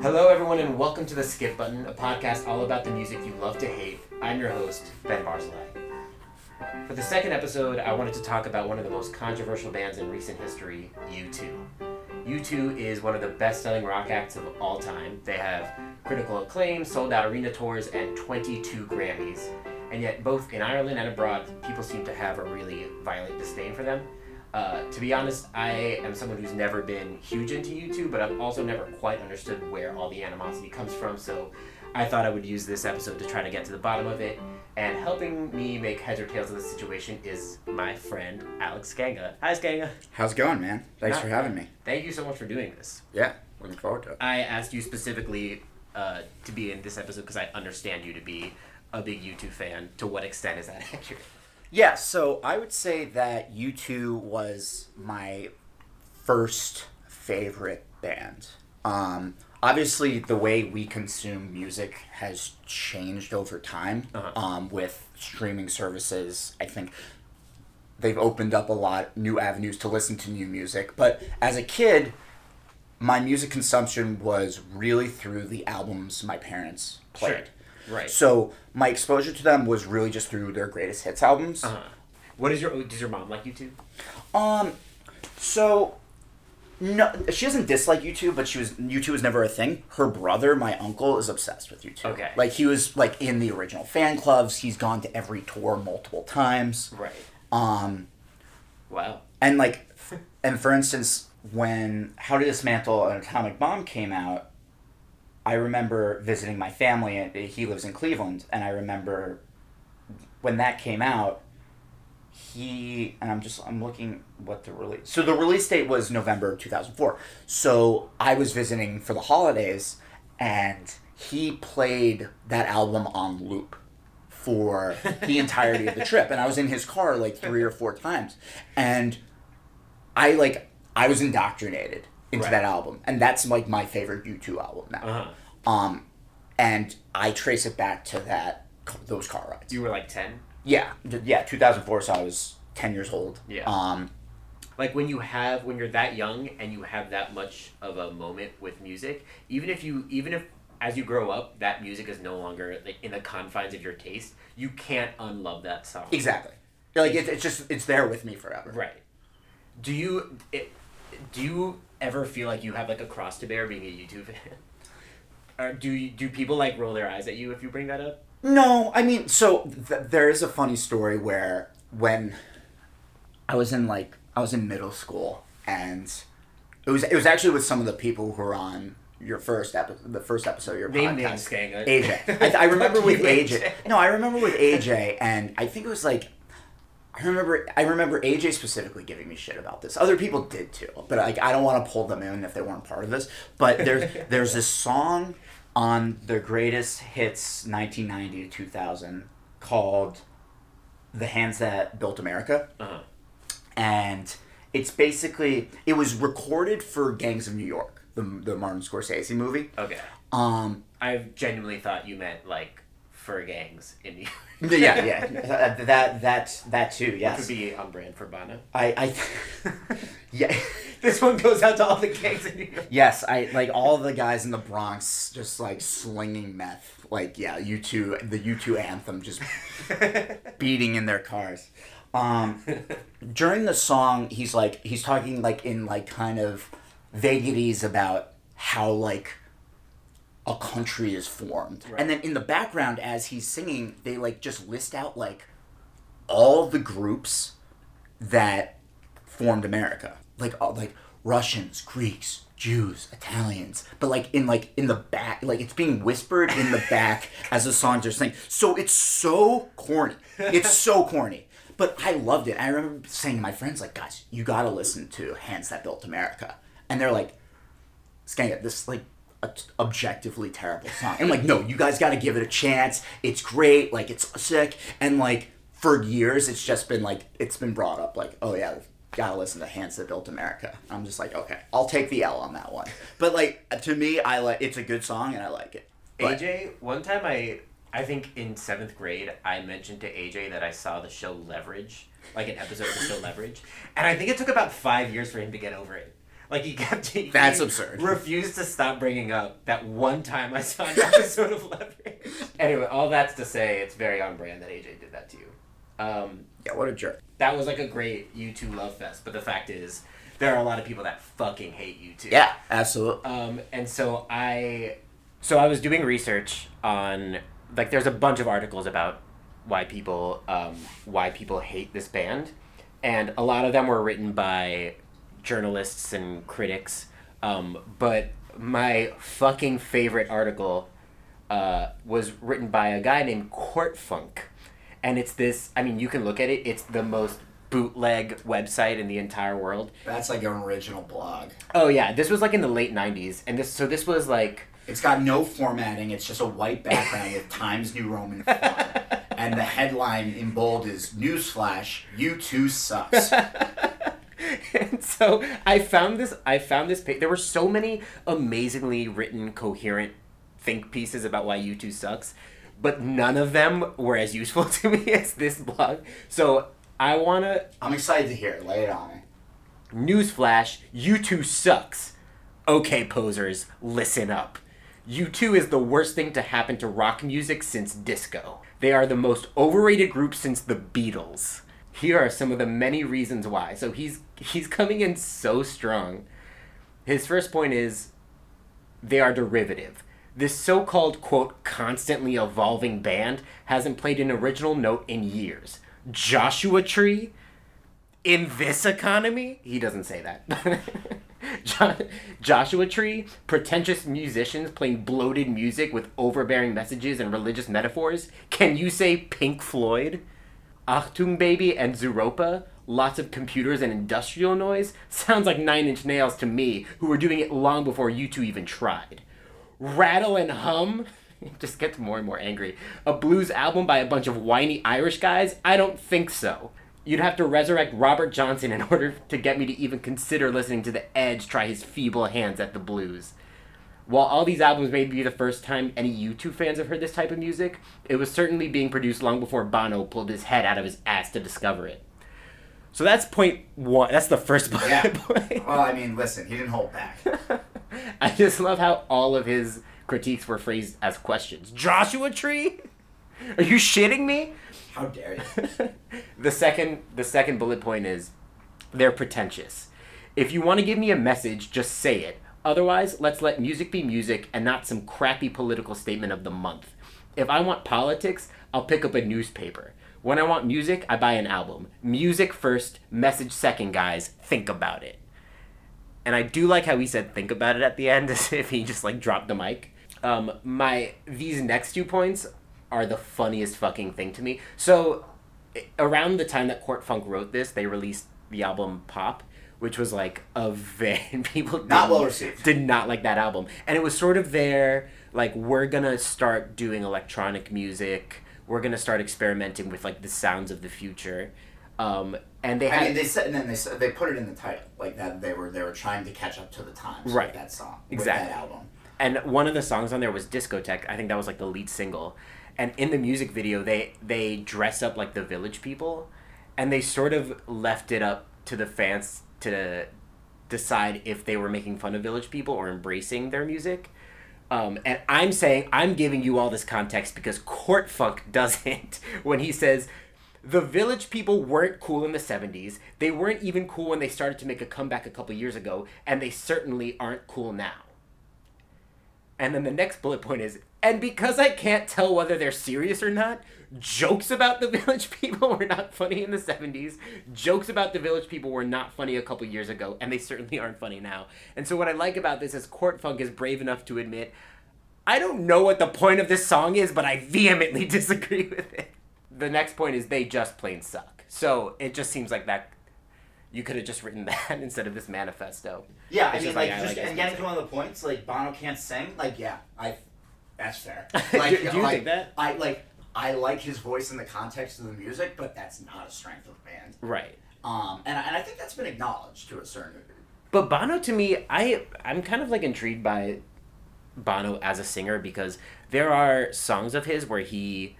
Hello, everyone, and welcome to The Skip Button, a podcast all about the music you love to hate. I'm your host, Ben Barzilai. For the second episode, I wanted to talk about one of the most controversial bands in recent history, U2. U2 is one of the best selling rock acts of all time. They have critical acclaim, sold out arena tours, and 22 Grammys. And yet, both in Ireland and abroad, people seem to have a really violent disdain for them. Uh, to be honest, I am someone who's never been huge into U2, but I've also never quite understood where all the animosity comes from. So I thought I would use this episode to try to get to the bottom of it. And helping me make heads or tails of the situation is my friend Alex Sganga. Hi, Skanga. How's it going, man? Thanks Not for having me. Thank you so much for doing this. Yeah, looking forward to it. I asked you specifically uh, to be in this episode because I understand you to be a big U2 fan. To what extent is that accurate? Yeah, so I would say that U2 was my first favorite band. Um, obviously, the way we consume music has changed over time Uh-huh. um, with streaming services. I think they've opened up a lot new avenues to listen to new music. But as a kid, my music consumption was really through the albums my parents played. Right. So my exposure to them was really just through their greatest hits albums. Uh-huh. What is your does your mom like U2? Um, so no, she doesn't dislike U2, but she was U2 was never a thing. Her brother, my uncle, is obsessed with U2. Okay. like he was like in the original fan clubs. He's gone to every tour multiple times. Right. Um, Wow. and like, and for instance, when How to Dismantle an Atomic Bomb came out, I remember visiting my family, and he lives in Cleveland, and I remember when that came out, he and I'm just I'm looking what the release. So the release date was November two thousand four. So I was visiting for the holidays, and he played that album on loop for the entirety of the trip, and I was in his car like three or four times, and I like I was indoctrinated into Right. that album, and that's like my favorite U two album now. Uh-huh. Um, and I trace it back to that those car rides. You were like 10? Yeah, yeah, 2004. So I was 10 years old. Yeah. Um, Like when you have when you're that young and you have that much of a moment with music, even if you even if as you grow up that music is no longer like in the confines of your taste, you can't unlove that song. exactly. Like it, it's just it's there with me forever. Right. Do you it, do you ever feel like you have like a cross to bear being a U2 fan? Or do you, do people like roll their eyes at you if you bring that up? No, I mean, so th- there is a funny story where when I was in like I was in middle school and it was it was actually with some of the people who were on your first episode, the first episode of your Name podcast. AJ. I, I remember with AJ. No, I remember with AJ, and I think it was like. I remember. I remember AJ specifically giving me shit about this. Other people did too, but like I don't want to pull them in if they weren't part of this. But there's there's this song on the greatest hits 1990 to 2000 called "The Hands That Built America," Uh-huh. and it's basically it was recorded for Gangs of New York, the the Martin Scorsese movie. Okay. Um, I genuinely thought you meant like fur gangs in New York. yeah, yeah, Uh, that that that too. Could Yes, be on brand for Bono. I I yeah. This one goes out to all the gangs in New York. Yes, I like all the guys in the Bronx just like slinging meth. Like yeah, you two, the U two anthem just beating in their cars. Um, during the song, he's like he's talking like in like kind of vagaries about how like a country is formed, Right. and then in the background as he's singing, they like just list out like all the groups that formed America. Like all like Russians, Greeks, Jews, Italians. But like in like in the back like it's being whispered in the back as the songs are singing. So it's so corny. It's so corny. But I loved it. I remember saying to my friends, like, guys, you gotta listen to Hands That Built America. And they're like, Sganga, this like objectively terrible song. I'm like, no, you guys got to give it a chance. It's great. Like, it's sick. And like for years, it's just been like it's been brought up. Like, oh yeah, gotta listen to Hands That Built America. I'm just like, okay, I'll take the L on that one. But like to me, I like it's a good song and I like it. But- AJ, one time I I think in seventh grade I mentioned to AJ that I saw the show Leverage, like an episode of the show Leverage, and I think it took about five years for him to get over it. Like he kept. He That's absurd. Refused to stop bringing up that one time I saw an episode of Leverage. Anyway, all that's to say, it's very on brand that AJ did that to you. Um, Yeah, what a jerk. that was like a great U two love fest, but the fact is, there are a lot of people that fucking hate U two. Yeah, absolutely. Um, and so I, so I was doing research on like there's a bunch of articles about why people um, why people hate this band, and a lot of them were written by journalists and critics. Um, but my fucking favorite article uh, was written by a guy named Court Funk, and it's this. I mean, you can look at it. It's the most bootleg website in the entire world. That's like an original blog. Oh yeah, this was like in the late '90s, and this so this was like It's got no formatting. It's just a white background with Times New Roman font. And the headline in bold is Newsflash, U two sucks. and so I found this. I found this. pa- There were so many amazingly written, coherent think pieces about why U two sucks, but none of them were as useful to me as this blog. So I wanna I'm excited to hear it. Lay it on me. newsflash: U two sucks. Okay, posers, listen up. U2 is the worst thing to happen to rock music since disco. They are the most overrated group since the Beatles. Here are some of the many reasons why. So he's he's coming in so strong. His first point is they are derivative. This so-called quote constantly evolving band hasn't played an original note in years. Joshua Tree in this economy, he doesn't say that. Joshua Tree, pretentious musicians playing bloated music with overbearing messages and religious metaphors. Can you say Pink Floyd? Achtung Baby and Zooropa, lots of computers and industrial noise. Sounds like Nine Inch Nails to me, who were doing it long before U two even tried. Rattle and Hum, just gets more and more angry. A blues album by a bunch of whiny Irish guys? I don't think so. You'd have to resurrect Robert Johnson in order to get me to even consider listening to The Edge try his feeble hands at the blues. While all these albums may be the first time any U2 fans have heard this type of music, it was certainly being produced long before Bono pulled his head out of his ass to discover it. So that's point one. That's the first bullet Yeah. point. Well, I mean, listen, he didn't hold back. I just love how all of his critiques were phrased as questions. Joshua Tree? Are you shitting me? How dare you? the second the second bullet point is they're pretentious. If you want to give me a message, just say it. Otherwise, let's let music be music and not some crappy political statement of the month. If I want politics, I'll pick up a newspaper. When I want music, I buy an album. Music first, message second, guys. Think about it. And I do like how he said think about it at the end as if he just like dropped the mic. Um, my these next two points are the funniest fucking thing to me. So around the time that Court Funk wrote this, they released the album Pop, which was like a very people Not did- well received. Did not like that album, and it was sort of their like we're gonna start doing electronic music. We're gonna start experimenting with like the sounds of the future. Um, and they had I mean, they said, and then they said they put it in the title, like that they were they were trying to catch up to the times Right. with that song, Exactly. that album. and one of the songs on there was discotheque i think that was like the lead single and in the music video they they dress up like the village people and they sort of left it up to the fans to decide if they were making fun of village people or embracing their music. Um, and i'm saying i'm giving you all this context because court funk doesn't when he says the village people weren't cool in the 70s they weren't even cool when they started to make a comeback a couple years ago and they certainly aren't cool now. And then the next bullet point is, and because I can't tell whether they're serious or not, jokes about the village people were not funny in the 70s. Jokes about the village people were not funny a couple years ago, and they certainly aren't funny now. And so what I like about this is Court Funk is brave enough to admit, I don't know what the point of this song is, but I vehemently disagree with it. The next point is they just plain suck. So it just seems like that you could have just written that instead of this manifesto. Yeah, I It's mean, just like, like, just like and getting to one of the points, like Bono can't sing. Like, yeah, I, that's fair. Do- Like, do you like, think that? I like, I like his voice in the context of the music, but that's not a strength of the band. Right. Um, and I- and I think that's been acknowledged to a certain degree. But Bono to me, I I'm kind of like intrigued by Bono as a singer because there are songs of his where he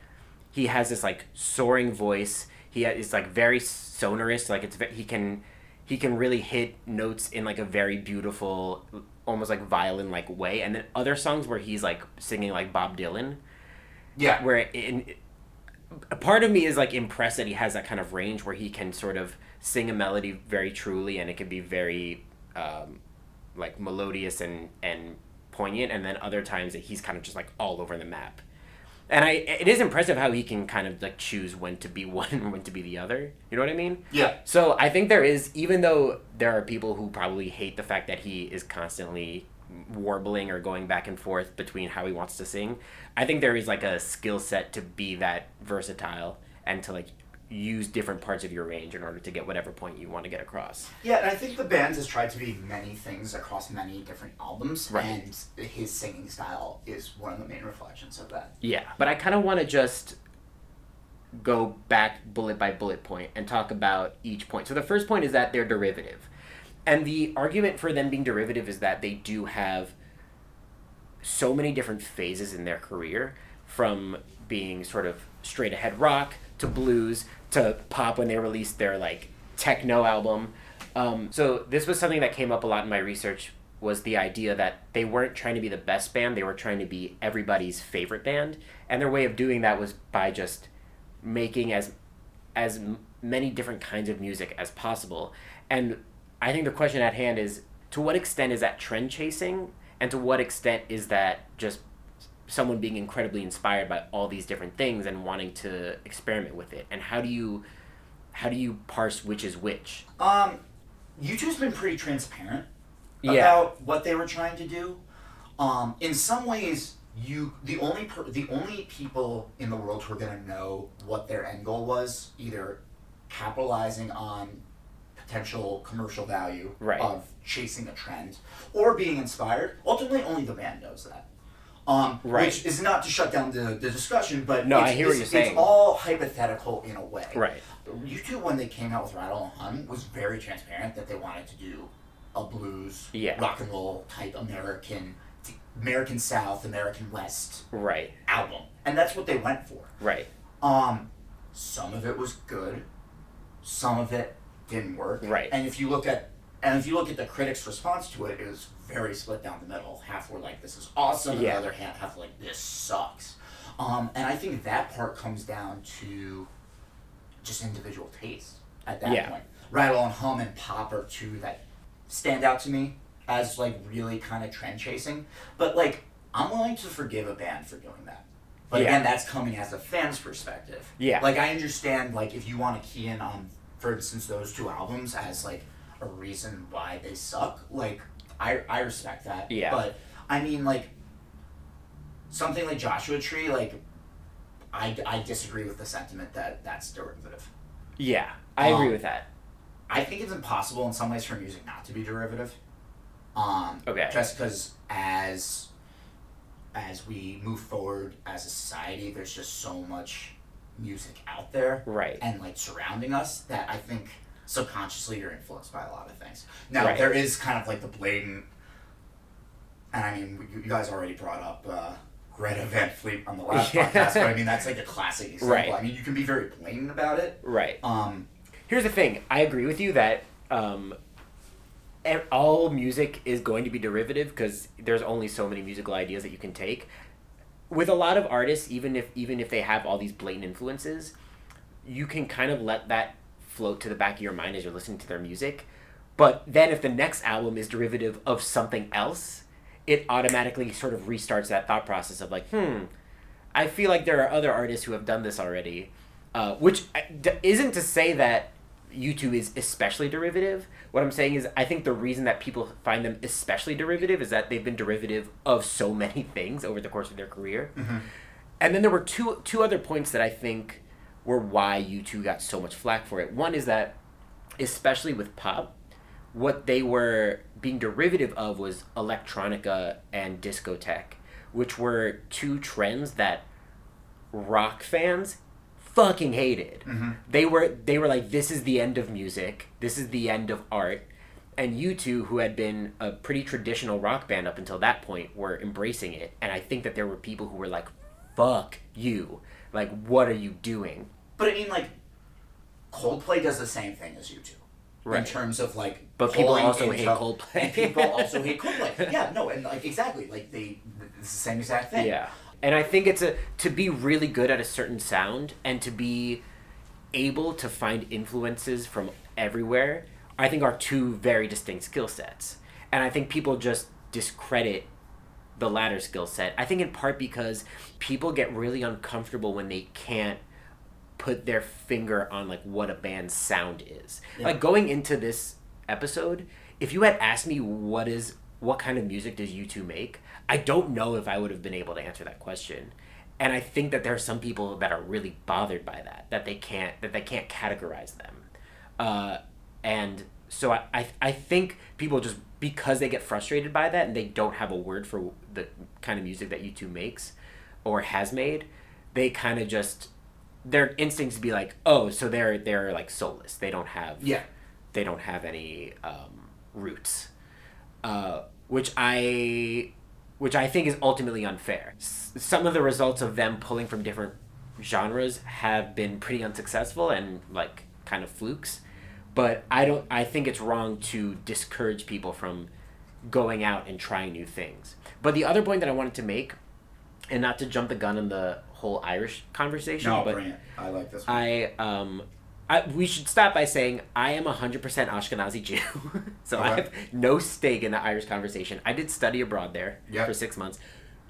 he has this like soaring voice. He is like very sonorous. Like it's he can he can really hit notes in like a very beautiful, almost like violin like way, and then other songs where he's like singing like Bob Dylan, Yeah. where in a part of me is like impressed that he has that kind of range where he can sort of sing a melody very truly and it can be very um, like melodious and and poignant and then other times that he's kind of just like all over the map and i it is impressive how he can kind of like choose when to be one and when to be the other you know what i mean Yeah. so I think there is, even though there are people who probably hate the fact that he is constantly warbling or going back and forth between how he wants to sing, I think there is like a skill set to be that versatile and to like use different parts of your range in order to get whatever point you want to get across. Yeah, and I think the band has tried to be many things across many different albums, Right. and his singing style is one of the main reflections of that. Yeah, but I kind of want to just go back bullet by bullet point and talk about each point. So the first point is that they're derivative. And the argument for them being derivative is that they do have so many different phases in their career from being sort of straight ahead rock to blues to pop when they released their like techno album. Um, so this was something that came up a lot in my research was the idea that they weren't trying to be the best band, they were trying to be everybody's favorite band. And their way of doing that was by just making as as many different kinds of music as possible. And I think the question at hand is to what extent is that trend chasing and to what extent is that just someone being incredibly inspired by all these different things and wanting to experiment with it and how do you how do you parse which is which Um, U2's been pretty transparent Yeah. about what they were trying to do. Um, in some ways, you the only per, the only people in the world who are gonna know what their end goal was, either capitalizing on potential commercial value Right. of chasing a trend or being inspired. Ultimately, only the band knows that. Um, Right. Which is not to shut down the, the discussion, but No, it's, I hear what you're saying. It's all hypothetical in a way. right U2 when they came out with Rattle and Hum was very transparent that they wanted to do a blues, Yeah. rock and roll type American, American South, American West right album, and that's what they went for. right Um, some of it was good, some of it didn't work. Right. And if you look at and if you look at the critics' response to it, it was very split down the middle. Half were like, "This is awesome," and Yeah. the other half, half were like, "This sucks." Um, and I think that part comes down to just individual taste at that Yeah. point. Rattle and Hum and Pop are two that stand out to me as like really kind of trend chasing. But like, I'm willing to forgive a band for doing that. But Yeah. again, that's coming as a fan's perspective. Yeah. Like I understand like if you want to key in on, for instance, those two albums as like a reason why they suck. Like I I respect that. Yeah. But I mean like something like Joshua Tree like. I, I disagree with the sentiment that that's derivative. yeah i agree Um, with that I think it's impossible in some ways for music not to be derivative. Um, Okay. Just because as as we move forward as a society, there's just so much music out there right and like surrounding us that I think subconsciously you're influenced by a lot of things. Now Right. there is kind of like the blatant, and I mean you, guys already brought up uh, Greta Van Fleet on the last Yeah. podcast, but I mean that's like a classic example. Right. I mean you can be very blatant about it. right Um, Here's the thing. I agree with you that um, all music is going to be derivative because there's only so many musical ideas that you can take. With a lot of artists, even if even if they have all these blatant influences, you can kind of let that float to the back of your mind as you're listening to their music. But then if the next album is derivative of something else, it automatically sort of restarts that thought process of like, hmm, I feel like there are other artists who have done this already, uh, which uh, isn't to say that U2 is especially derivative. What I'm saying is, I think the reason that people find them especially derivative is that they've been derivative of so many things over the course of their career. Mm-hmm. And then there were two two other points that I think were why U2 got so much flack for it. One is that, especially with pop, what they were being derivative of was electronica and discotheque, which were two trends that rock fans fucking hated. Mm-hmm. They were they were like, this is the end of music. This is the end of art. And U two, who had been a pretty traditional rock band up until that point, were embracing it. And I think that there were people who were like, "Fuck you! Like, what are you doing?" But I mean, like, Coldplay does the same thing as U two. Right. in terms of like. But people also hate Coldplay. people also hate Coldplay. Yeah, no, and like exactly, like they, it's the same exact thing. Yeah. And I think it's a to be really good at a certain sound and to be able to find influences from everywhere, I think are two very distinct skill sets. And I think people just discredit the latter skill set. I think in part because people get really uncomfortable when they can't put their finger on like what a band's sound is. Like going into this episode, if you had asked me what is what kind of music does U2 make, I don't know if I would have been able to answer that question. And I think that there are some people that are really bothered by that, that they can't that they can't categorize them. Uh, and so I, I, I think people just because they get frustrated by that and they don't have a word for the kind of music that U2 makes or has made, they kind of just their instincts be like, oh, so they're they're like soulless. They don't have Yeah. they don't have any um, roots, uh, which I which I think is ultimately unfair. S- some of the results of them pulling from different genres have been pretty unsuccessful and like kind of flukes, but I don't. I think it's wrong to discourage people from going out and trying new things. But the other point that I wanted to make, and not to jump the gun on the whole Irish conversation, No, but brilliant. I like this one. I um I, we should stop by saying I am 100% Ashkenazi Jew. so I have no stake in the Irish conversation. I did study abroad there Yep. for 6 months.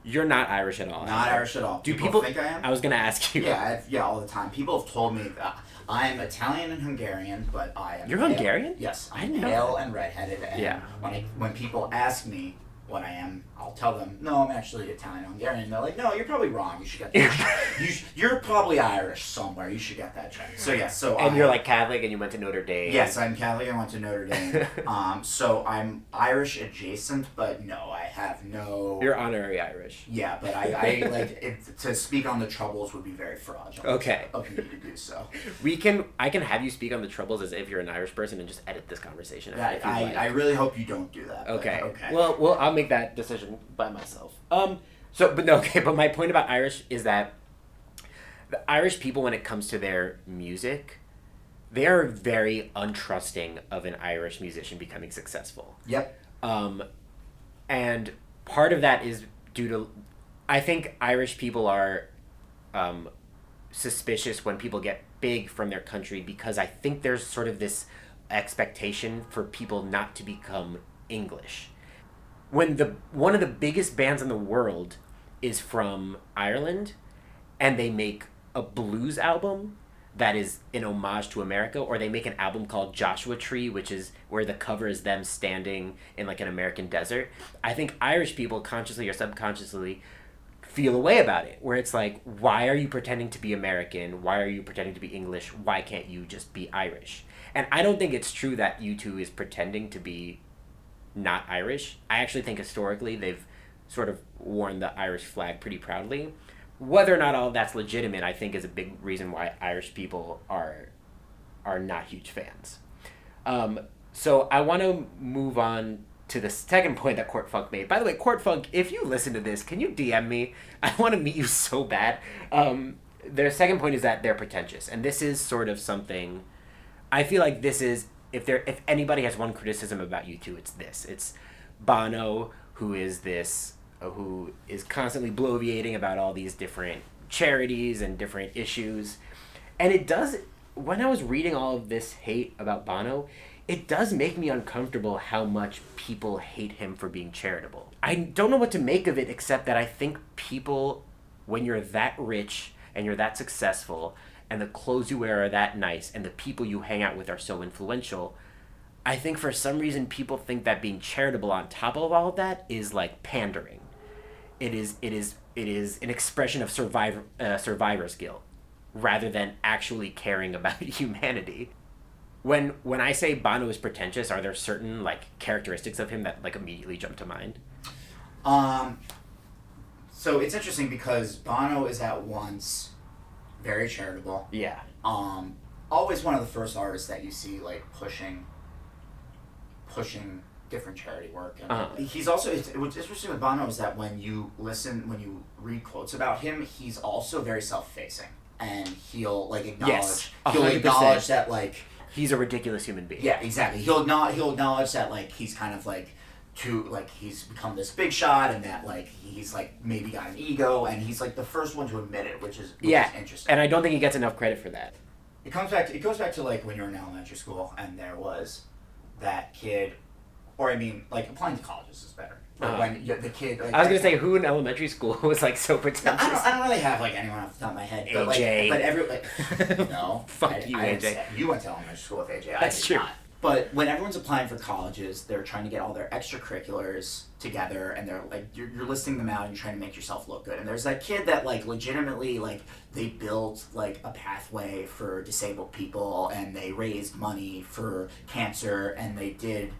You're not Irish at all. Not? Irish at all. Do people, people, think I am? I was going to ask you. Yeah, I've, yeah, all the time. People have told me that I'm Italian and Hungarian, but I am. You're pale. Hungarian? Yes, I I'm pale and redheaded. And Yeah. When I, when people ask me what I am, I'll tell them, no, I'm actually Italian and Hungarian. They're like, no, you're probably wrong. You should get that. you, you're probably Irish somewhere. You should get that checked. So yeah, so And I, you're like Catholic and you went to Notre Dame. Yes, I'm Catholic. I went to Notre Dame. um, so I'm Irish adjacent, but no, I have no. You're honorary Irish. Yeah, but I, I like it, to speak on the troubles would be very fraudulent. Okay. Of me to do so. We can I can have you speak on the troubles as if you're an Irish person and just edit this conversation Yeah, I, like. I really hope you don't do that. Okay. Okay. Well, well, I'll make that decision by myself. Um. So, but no. Okay. But my point about Irish is that the Irish people, when it comes to their music, they are very untrusting of an Irish musician becoming successful. Yep. Um, and part of that is due to, I think Irish people are, um, suspicious when people get big from their country because I think there's sort of this expectation for people not to become English. When the one of the biggest bands in the world is from Ireland and they make a blues album that is an homage to America or they make an album called Joshua Tree which is where the cover is them standing in like an American desert. I think Irish people consciously or subconsciously feel a way about it where it's like why are you pretending to be american why are you pretending to be english why can't you just be irish and i don't think it's true that u2 is pretending to be not irish i actually think historically they've sort of worn the irish flag pretty proudly whether or not all that's legitimate i think is a big reason why irish people are are not huge fans um, so I want to move on to the second point that Court Funk made. By the way, Court Funk, if you listen to this, can you DM me? I want to meet you so bad. Um, their second point is that they're pretentious, and this is sort of something. I feel like this is if there if anybody has one criticism about U two, it's this. It's Bono, who is this, uh, who is constantly bloviating about all these different charities and different issues, and it does. When I was reading all of this hate about Bono, it does make me uncomfortable how much people hate him for being charitable. I don't know what to make of it except that I think people, when you're that rich and you're that successful, and the clothes you wear are that nice, and the people you hang out with are so influential, I think for some reason people think that being charitable on top of all of that is like pandering. It is it is it is an expression of survivor uh, survivor's guilt rather than actually caring about humanity when when I say Bono is pretentious, are there certain like characteristics of him that like immediately jump to mind? Um, so it's interesting because Bono is at once very charitable. Yeah. Um, always one of the first artists that you see like pushing, pushing different charity work. And Uh-huh. He's also it's, what's interesting with Bono is that when you listen, when you read quotes about him, he's also very self-facing, and he'll like acknowledge Yes, he'll acknowledge that like he's a ridiculous human being. Yeah, exactly. He'll not he'll acknowledge that like he's kind of like too like he's become this big shot and that like he's like maybe got an ego and he's like the first one to admit it, which is which Yeah, is interesting. and I don't think he gets enough credit for that. it comes back to it goes back to like when you were in elementary school and there was that kid or I mean like applying to colleges is better. But Uh-huh. when the kid like, I was gonna say who in elementary school was like so pretentious. I don't, I don't really have like anyone off the top of my head, but AJ. like, but every like, no, Fuck I, you, I AJ. You went to elementary school with AJ. I That's did true. Not. But when everyone's applying for colleges, they're trying to get all their extracurriculars together, and they're like, you're, you're listing them out, and you're trying to make yourself look good. And there's that kid that like legitimately like they built like a pathway for disabled people, and they raised money for cancer, and they did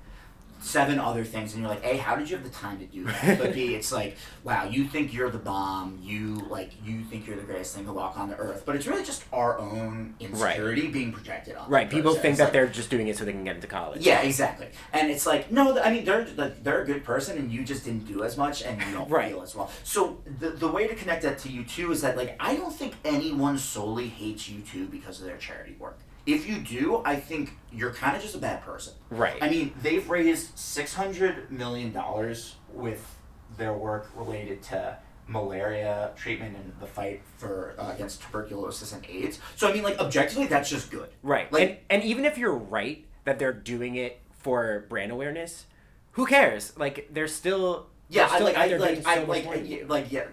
seven other things and you're like, A, how did you have the time to do that? But B, it's like, wow, you think you're the bomb, you like you think you're the greatest thing to walk on the earth. But it's really just our own insecurity being projected on right, people person. think It's that like- they're just doing it so they can get into college. yeah, exactly. And it's like, no, I mean, they're like, they're a good person, and you just didn't do as much, and you don't Right. feel as well. So the the way to connect that to U two is that like I don't think anyone solely hates U two because of their charity work. If you do, I think you're kind of just a bad person. Right. I mean, they've raised six hundred million dollars with their work related to malaria treatment and the fight for uh, against tuberculosis and AIDS. So I mean, like objectively, that's just good. Right. Like- and, and even if you're right that they're doing it for brand awareness, who cares? Like they're still Yeah, they're I still like, out I like, I like, I- like, yeah,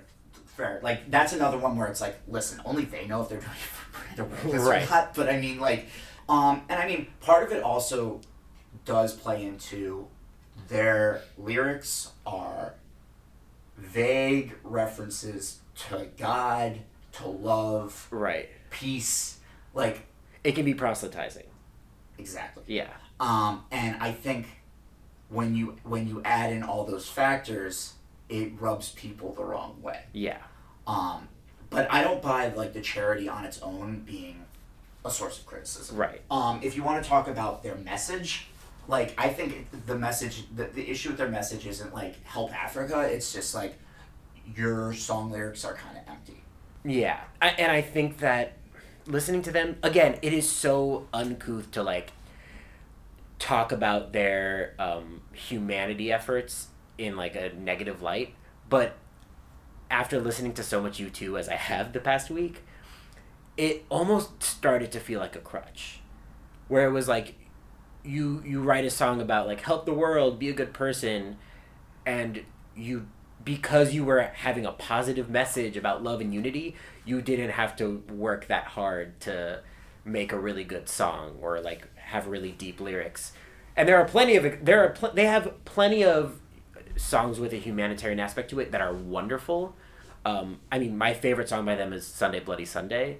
fair. Like that's another one where it's like, listen, only they know if they're doing it for brand awareness Right. or not. But I mean, like, um, and I mean, part of it also does play into their lyrics are vague references to God, to love, Right. peace, like It can be proselytizing. exactly. Yeah. Um, and I think when you when you add in all those factors, it rubs people the wrong way. Yeah. Um, but I don't buy like the charity on its own being a source of criticism. Right. Um, if you want to talk about their message, like I think the message, the, the issue with their message isn't like help Africa. It's just like your song lyrics are kind of empty. Yeah. I, and I think that listening to them again, it is so uncouth to like talk about their um, humanity efforts in like a negative light, but after listening to so much U2 as I have the past week, it almost started to feel like a crutch. Where it was like you you write a song about like help the world, be a good person, and you because you were having a positive message about love and unity, you didn't have to work that hard to make a really good song or like have really deep lyrics. And there are plenty of there are pl- they have plenty of songs with a humanitarian aspect to it that are wonderful. Um, I mean, my favorite song by them is Sunday Bloody Sunday.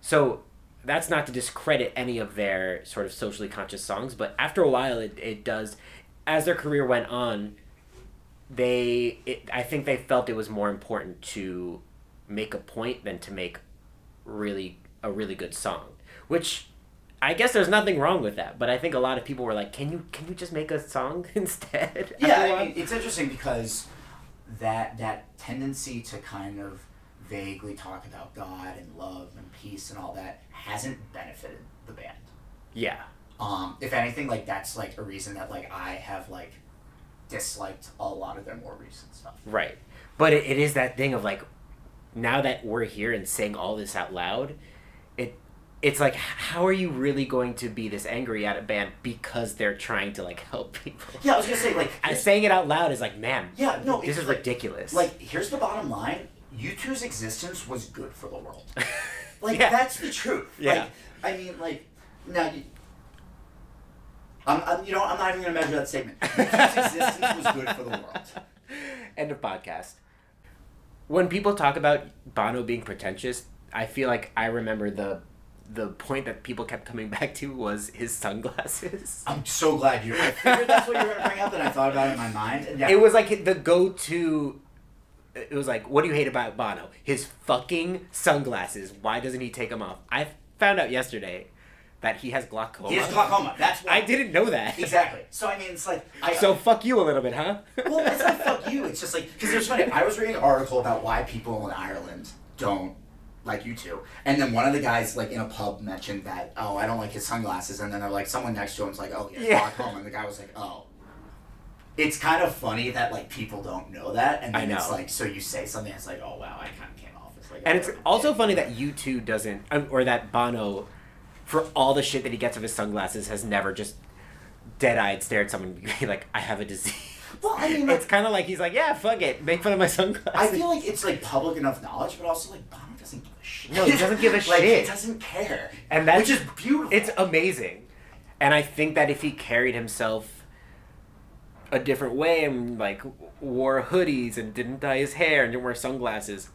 So that's not to discredit any of their sort of socially conscious songs, but after a while, it, it does. As their career went on, they it, I think they felt it was more important to make a point than to make really a really good song, which I guess there's nothing wrong with that. But I think a lot of people were like, "Can you can you just make a song instead?" Yeah, I mean, it's interesting because that that tendency to kind of vaguely talk about God and love and peace and all that hasn't benefited the band. yeah, Um, if anything, like that's like a reason that like I have like disliked a lot of their more recent stuff. Right. But it, it is that thing of like, now that we're here and saying all this out loud, it's like, how are you really going to be this angry at a band because they're trying to like help people? Yeah, I was gonna say like And saying it out loud is like, man, Yeah, no, this is like- ridiculous. like here's the bottom line: U2's existence was good for the world. Like Yeah. that's the truth. Yeah. Like, I mean, like now. You, I'm, I'm, you know, I'm not even gonna measure that statement. U2's existence was good for the world. End of podcast. When people talk about Bono being pretentious, I feel like I remember the the point that people kept coming back to was his sunglasses. I'm so glad you. I figured that's what you were gonna bring up, and I thought about it in my mind. Yeah, It was like the go to. It was like, what do you hate about Bono? His fucking sunglasses. Why doesn't he take them off? I found out yesterday that he has glaucoma. he has glaucoma. That's why. I didn't know that. exactly. So I mean, it's like I. So fuck you a little bit, huh? well, it's not fuck you. It's just like because it was funny. I was reading an article about why people in Ireland don't like U two. And then one of the guys like in a pub mentioned that, oh, I don't like his sunglasses. And then they're like, someone next to him's like, oh, yeah, Yeah. glaucoma. And the guy was like, oh. It's kind of funny that like people don't know that, and then it's like so you say something, it's like oh wow, I kind of came off as like. And it's bit of a also funny that U2 doesn't, um, or that Bono, for all the shit that he gets of his sunglasses, has never just dead eyed stared at someone and be like, I have a disease. Well, I mean, it's kind of like he's like, yeah, fuck it, make fun of my sunglasses. I feel like it's like public enough knowledge, but also like Bono doesn't give a shit. No, he doesn't give a like, shit. He doesn't care, And that's- which is beautiful. It's amazing. And I think that if he carried himself a different way and like wore hoodies and didn't dye his hair and didn't wear sunglasses,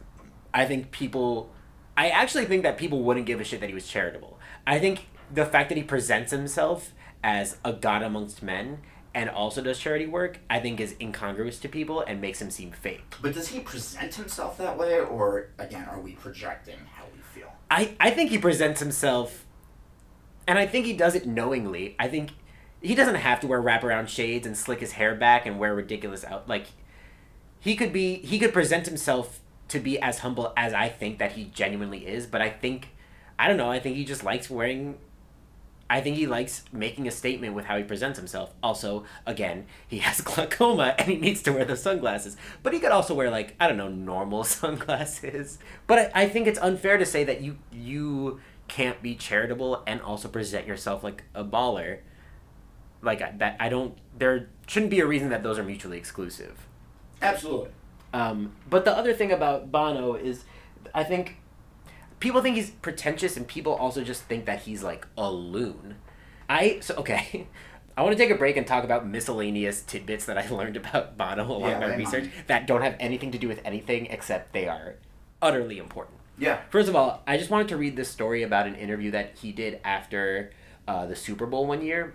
I think people I actually think that people wouldn't give a shit that he was charitable. I think the fact that he presents himself as a god amongst men and also does charity work, I think is incongruous to people and makes him seem fake. But does he present himself that way, or again, are we projecting how we feel? I, I think he presents himself, and I think he does it knowingly. I think he doesn't have to wear wraparound shades and slick his hair back and wear ridiculous out like. He could be. He could present himself to be as humble as I think that he genuinely is. But I think, I don't know. I think he just likes wearing. I think he likes making a statement with how he presents himself. Also, again, he has glaucoma and he needs to wear the sunglasses. But he could also wear like I don't know normal sunglasses. But I, I think it's unfair to say that you you can't be charitable and also present yourself like a baller. Like that, I don't. There shouldn't be a reason that those are mutually exclusive. Absolutely. Um, but the other thing about Bono is, I think people think he's pretentious, and people also just think that he's like a loon. I so okay. I want to take a break and talk about miscellaneous tidbits that I learned about Bono along Yeah, my research that don't have anything to do with anything except they are utterly important. Yeah. First of all, I just wanted to read this story about an interview that he did after uh, the Super Bowl one year.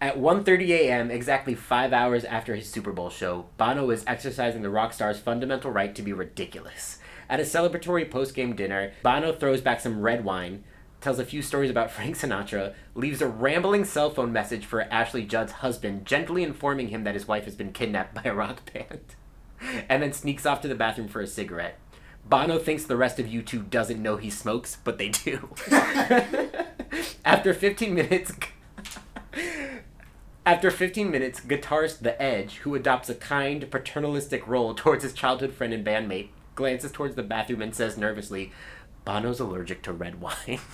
At 1.30 a.m., exactly five hours after his Super Bowl show, Bono is exercising the rock star's fundamental right to be ridiculous. At a celebratory post-game dinner, Bono throws back some red wine, tells a few stories about Frank Sinatra, leaves a rambling cell phone message for Ashley Judd's husband, gently informing him that his wife has been kidnapped by a rock band, and then sneaks off to the bathroom for a cigarette. Bono thinks the rest of U2 doesn't know he smokes, but they do. After 15 minutes, after 15 minutes, guitarist The Edge, who adopts a kind, paternalistic role towards his childhood friend and bandmate, glances towards the bathroom and says nervously, Bono's allergic to red wine.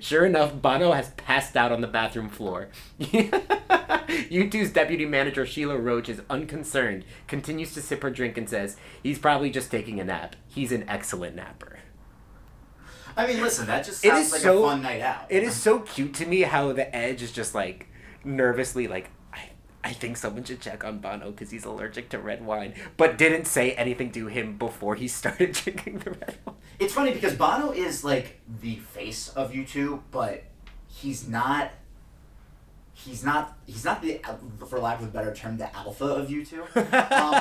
Sure enough, Bono has passed out on the bathroom floor. U2's deputy manager Sheila Roche is unconcerned, continues to sip her drink, and says, He's probably just taking a nap. He's an excellent napper. I mean, listen, that just It sounds is like so- a fun night out. It is so cute to me how the Edge is just like nervously like I think someone should check on Bono because he's allergic to red wine, but didn't say anything to him before he started drinking the red wine. It's funny because Bono is like the face of U2, but he's not. He's not. He's not the, for lack of a better term, the alpha of U2. Um,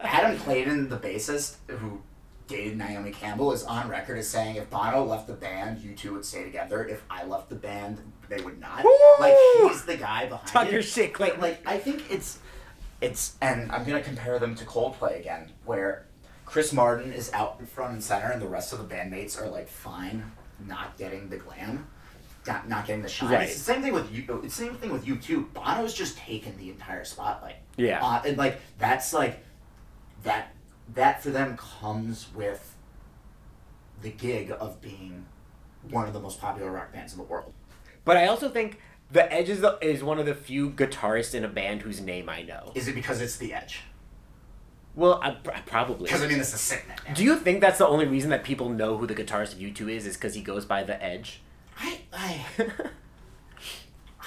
Adam Clayton, the bassist who dated Naomi Campbell, is on record as saying if Bono left the band, U two would stay together. If I left the band, they would not. Woo! Like he's the guy behind Talk it. your shit, Clayton. like I think it's it's and I'm gonna compare them to Coldplay again, where Chris Martin is out in front and center, and the rest of the bandmates are like fine, not getting the glam, not, not getting the shine. Right. It's the same thing with you. It's the same thing with U two. Bono's just taken the entire spotlight. Yeah. Uh, and like that's like that that for them comes with the gig of being one of the most popular rock bands in the world. But I also think the Edge is, the, is one of the few guitarists in a band whose name I know. Is it because it's the Edge? Well, I, pr- probably. Because I mean, it's a sick name. Do you think that's the only reason that people know who the guitarist of U2 is? Is because he goes by the Edge? I I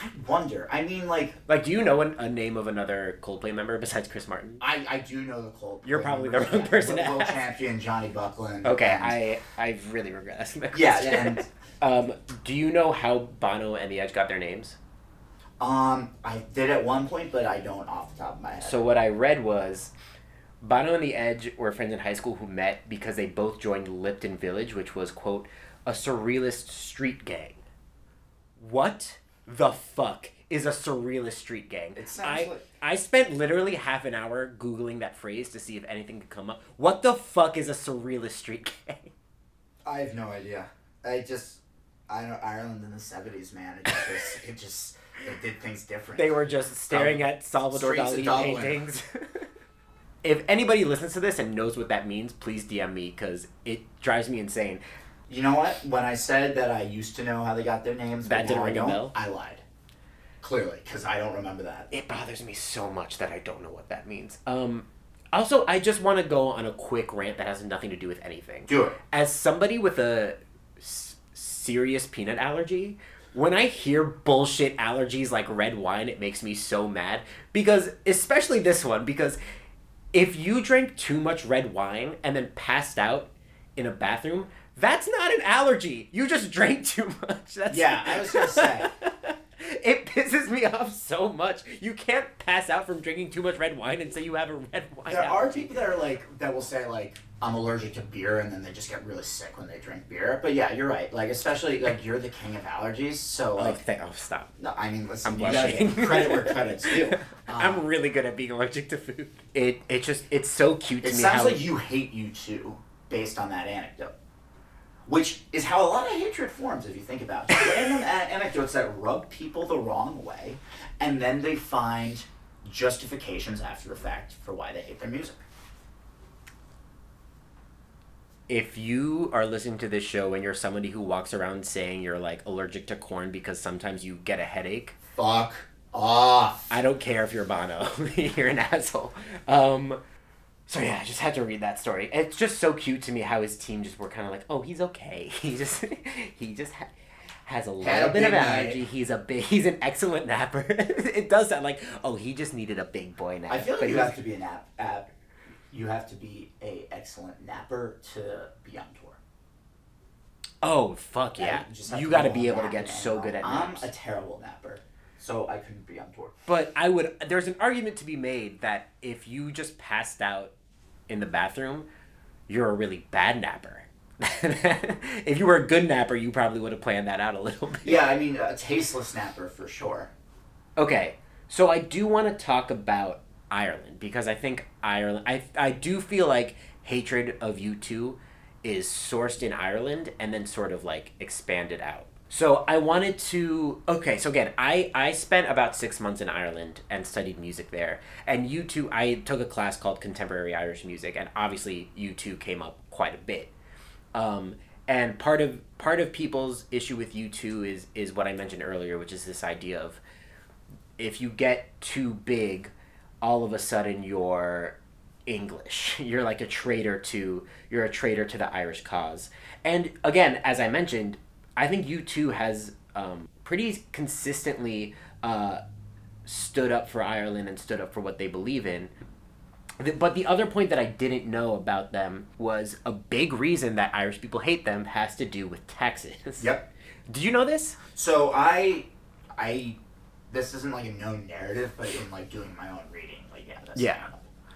I wonder. I mean, like like, do you know an, a name of another Coldplay member besides Chris Martin? I, I do know the Cold. You're probably the wrong person to World ask. champion Jonny Buckland. Okay, and- I I really regret asking that Yeah, question. um, do you know how Bono and the Edge got their names? um I did at one point, but I don't off the top of my head. So what I read was Bono and the Edge were friends in high school who met because they both joined Lypton Village, which was quote a surrealist street gang. What the fuck is a surrealist street gang? It sounds I like- I spent literally half an hour googling that phrase to see if anything could come up. What the fuck is a surrealist street gang? I have no idea. I just, I don't know Ireland in the seventies, man. It just, it just, it did things different. They were just staring at Salvador Streets Dali paintings. if anybody listens to this and knows what that means, please DM me because it drives me insane. You know what? When I said that I used to know how they got their names, That didn't I ring a bell? I lied. Clearly, because I don't remember that. It bothers me so much that I don't know what that means. Um, also, I just want to go on a quick rant that has nothing to do with anything. Do it. As somebody with a s- serious peanut allergy, when I hear bullshit allergies like red wine, it makes me so mad. Because, especially this one, because if you drank too much red wine and then passed out in a bathroom, that's not an allergy. You just drank too much. That's Yeah, I was gonna say. it pisses me off so much. You can't pass out from drinking too much red wine and say you have a red wine. There are people that are like that will say like I'm allergic to beer and then they just get really sick when they drink beer. But yeah, you're right. Like especially like you're the king of allergies, so Oh, like th- oh, stop. no, I mean listen, I'm you blushing. credit where credit's due. I'm Um, really good at being allergic to food. It it just it's so cute to It sounds like you hate U2, based on that anecdote. Which is how a lot of hatred forms, if you think about it. Random a- anecdotes that rub people the wrong way, and then they find justifications after the fact for why they hate their music. if you are listening to this show and you're somebody who walks around saying you're like allergic to corn because sometimes you get a headache, Fuck off. I don't care if you're Bono. you're an asshole. Um, so yeah, I just had to read that story. It's just so cute to me how his team just were kind of like, oh, he's okay. He just he just ha- has a little bit of allergy. night. He's a big. He's an excellent napper. it does sound like oh, he just needed a big boy nap. I feel like But you have to be a nap. Uh, you have to be a excellent napper to be on tour. Oh fuck yeah! You just You to got to be able to get so good at I'm naps. a terrible napper, so I couldn't be on tour. But I would. There's an argument to be made that if you just passed out in the bathroom, you're a really bad napper. if you were a good napper, you probably would have planned that out a little bit. Yeah, I mean a tasteless napper for sure. Okay, so I do want to talk about Ireland because I think Ireland. I I do feel like hatred of U2 is sourced in Ireland and then sort of like expanded out. So I wanted to okay, so again, I I spent about 6 months in Ireland and studied music there. And U2 I took a class called Contemporary Irish Music and obviously U2 came up quite a bit. Um and part of part of people's issue with U2 is is what I mentioned earlier, which is this idea of if you get too big, all of a sudden you're English. You're like a traitor to you're a traitor to the Irish cause. And again, as I mentioned, I think U2 has um, pretty consistently uh, stood up for Ireland and stood up for what they believe in. But the other point that I didn't know about them was a big reason that Irish people hate them has to do with taxes. Yep. Did you know this? So I, I, this isn't like a known narrative, but in like doing my own reading, like yeah, that's Yeah.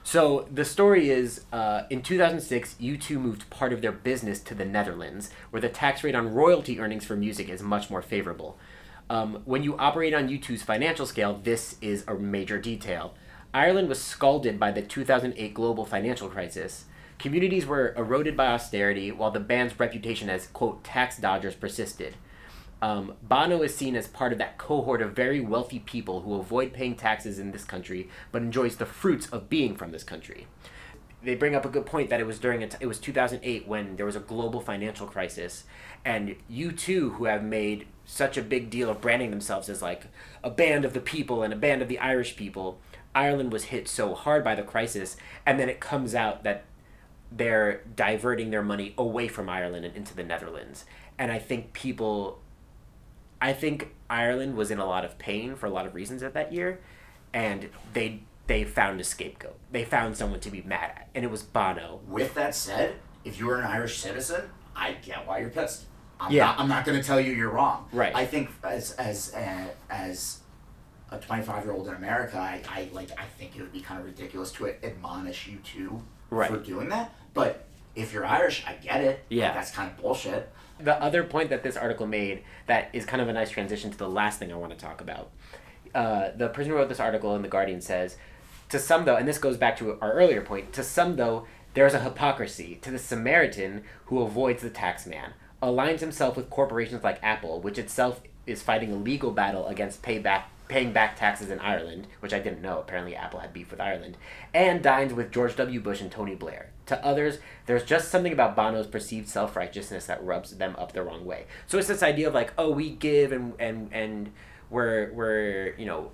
So the story is, uh, in 2006, U2 moved part of their business to the Netherlands, where the tax rate on royalty earnings for music is much more favorable. Um, when you operate on U2's financial scale, this is a major detail. Ireland was scalded by the 2008 global financial crisis. Communities were eroded by austerity, while the band's reputation as, quote, tax dodgers persisted. Um, Bono is seen as part of that cohort of very wealthy people who avoid paying taxes in this country but enjoys the fruits of being from this country. They bring up a good point that it was during t- it was 2008 when there was a global financial crisis, and U2 who have made such a big deal of branding themselves as like a band of the people and a band of the Irish people, Ireland was hit so hard by the crisis, and then it comes out that they're diverting their money away from Ireland and into the Netherlands. And I think people I think Ireland was in a lot of pain for a lot of reasons at that year, and they they found a scapegoat. They found someone to be mad at, and it was Bono. With that said, if you were an Irish citizen, I get why you're pissed. I'm Yeah. not, I'm not going to tell you you're wrong. Right. I think as as uh, as a 25 year old in America, I, I like I think it would be kind of ridiculous to admonish U2 Right. for doing that. But if you're Irish, I get it. Yeah. Like, that's kind of bullshit. The other point that this article made that is kind of a nice transition to the last thing I want to talk about. Uh, the person who wrote this article in the Guardian says, to some though, and this goes back to our earlier point. To some though, There is a hypocrisy to the Samaritan who avoids the taxman, aligns himself with corporations like Apple, which itself is fighting a legal battle against payback paying back taxes in Ireland, which I didn't know. Apparently, Apple had beef with Ireland, and dines with George W. Bush and Tony Blair. To others, there's just something about Bono's perceived self righteousness that rubs them up the wrong way. So it's this idea of like, oh, we give and and and we're we're you know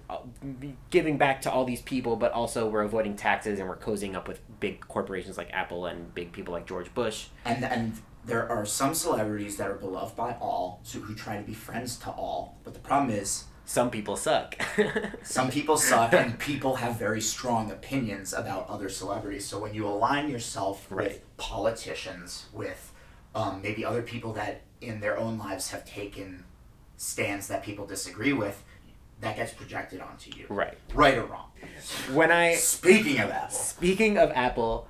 giving back to all these people, but also we're avoiding taxes and we're cozying up with big corporations like Apple and big people like George Bush. And and there are some celebrities that are beloved by all, so who try to be friends to all. But the problem is Some people suck. some people suck and people have very strong opinions about other celebrities. So when you align yourself Right. with politicians, with um, maybe other people that in their own lives have taken stands that people disagree with, that gets projected onto you. right. Right or wrong. When I Speaking of Apple, Speaking of Apple,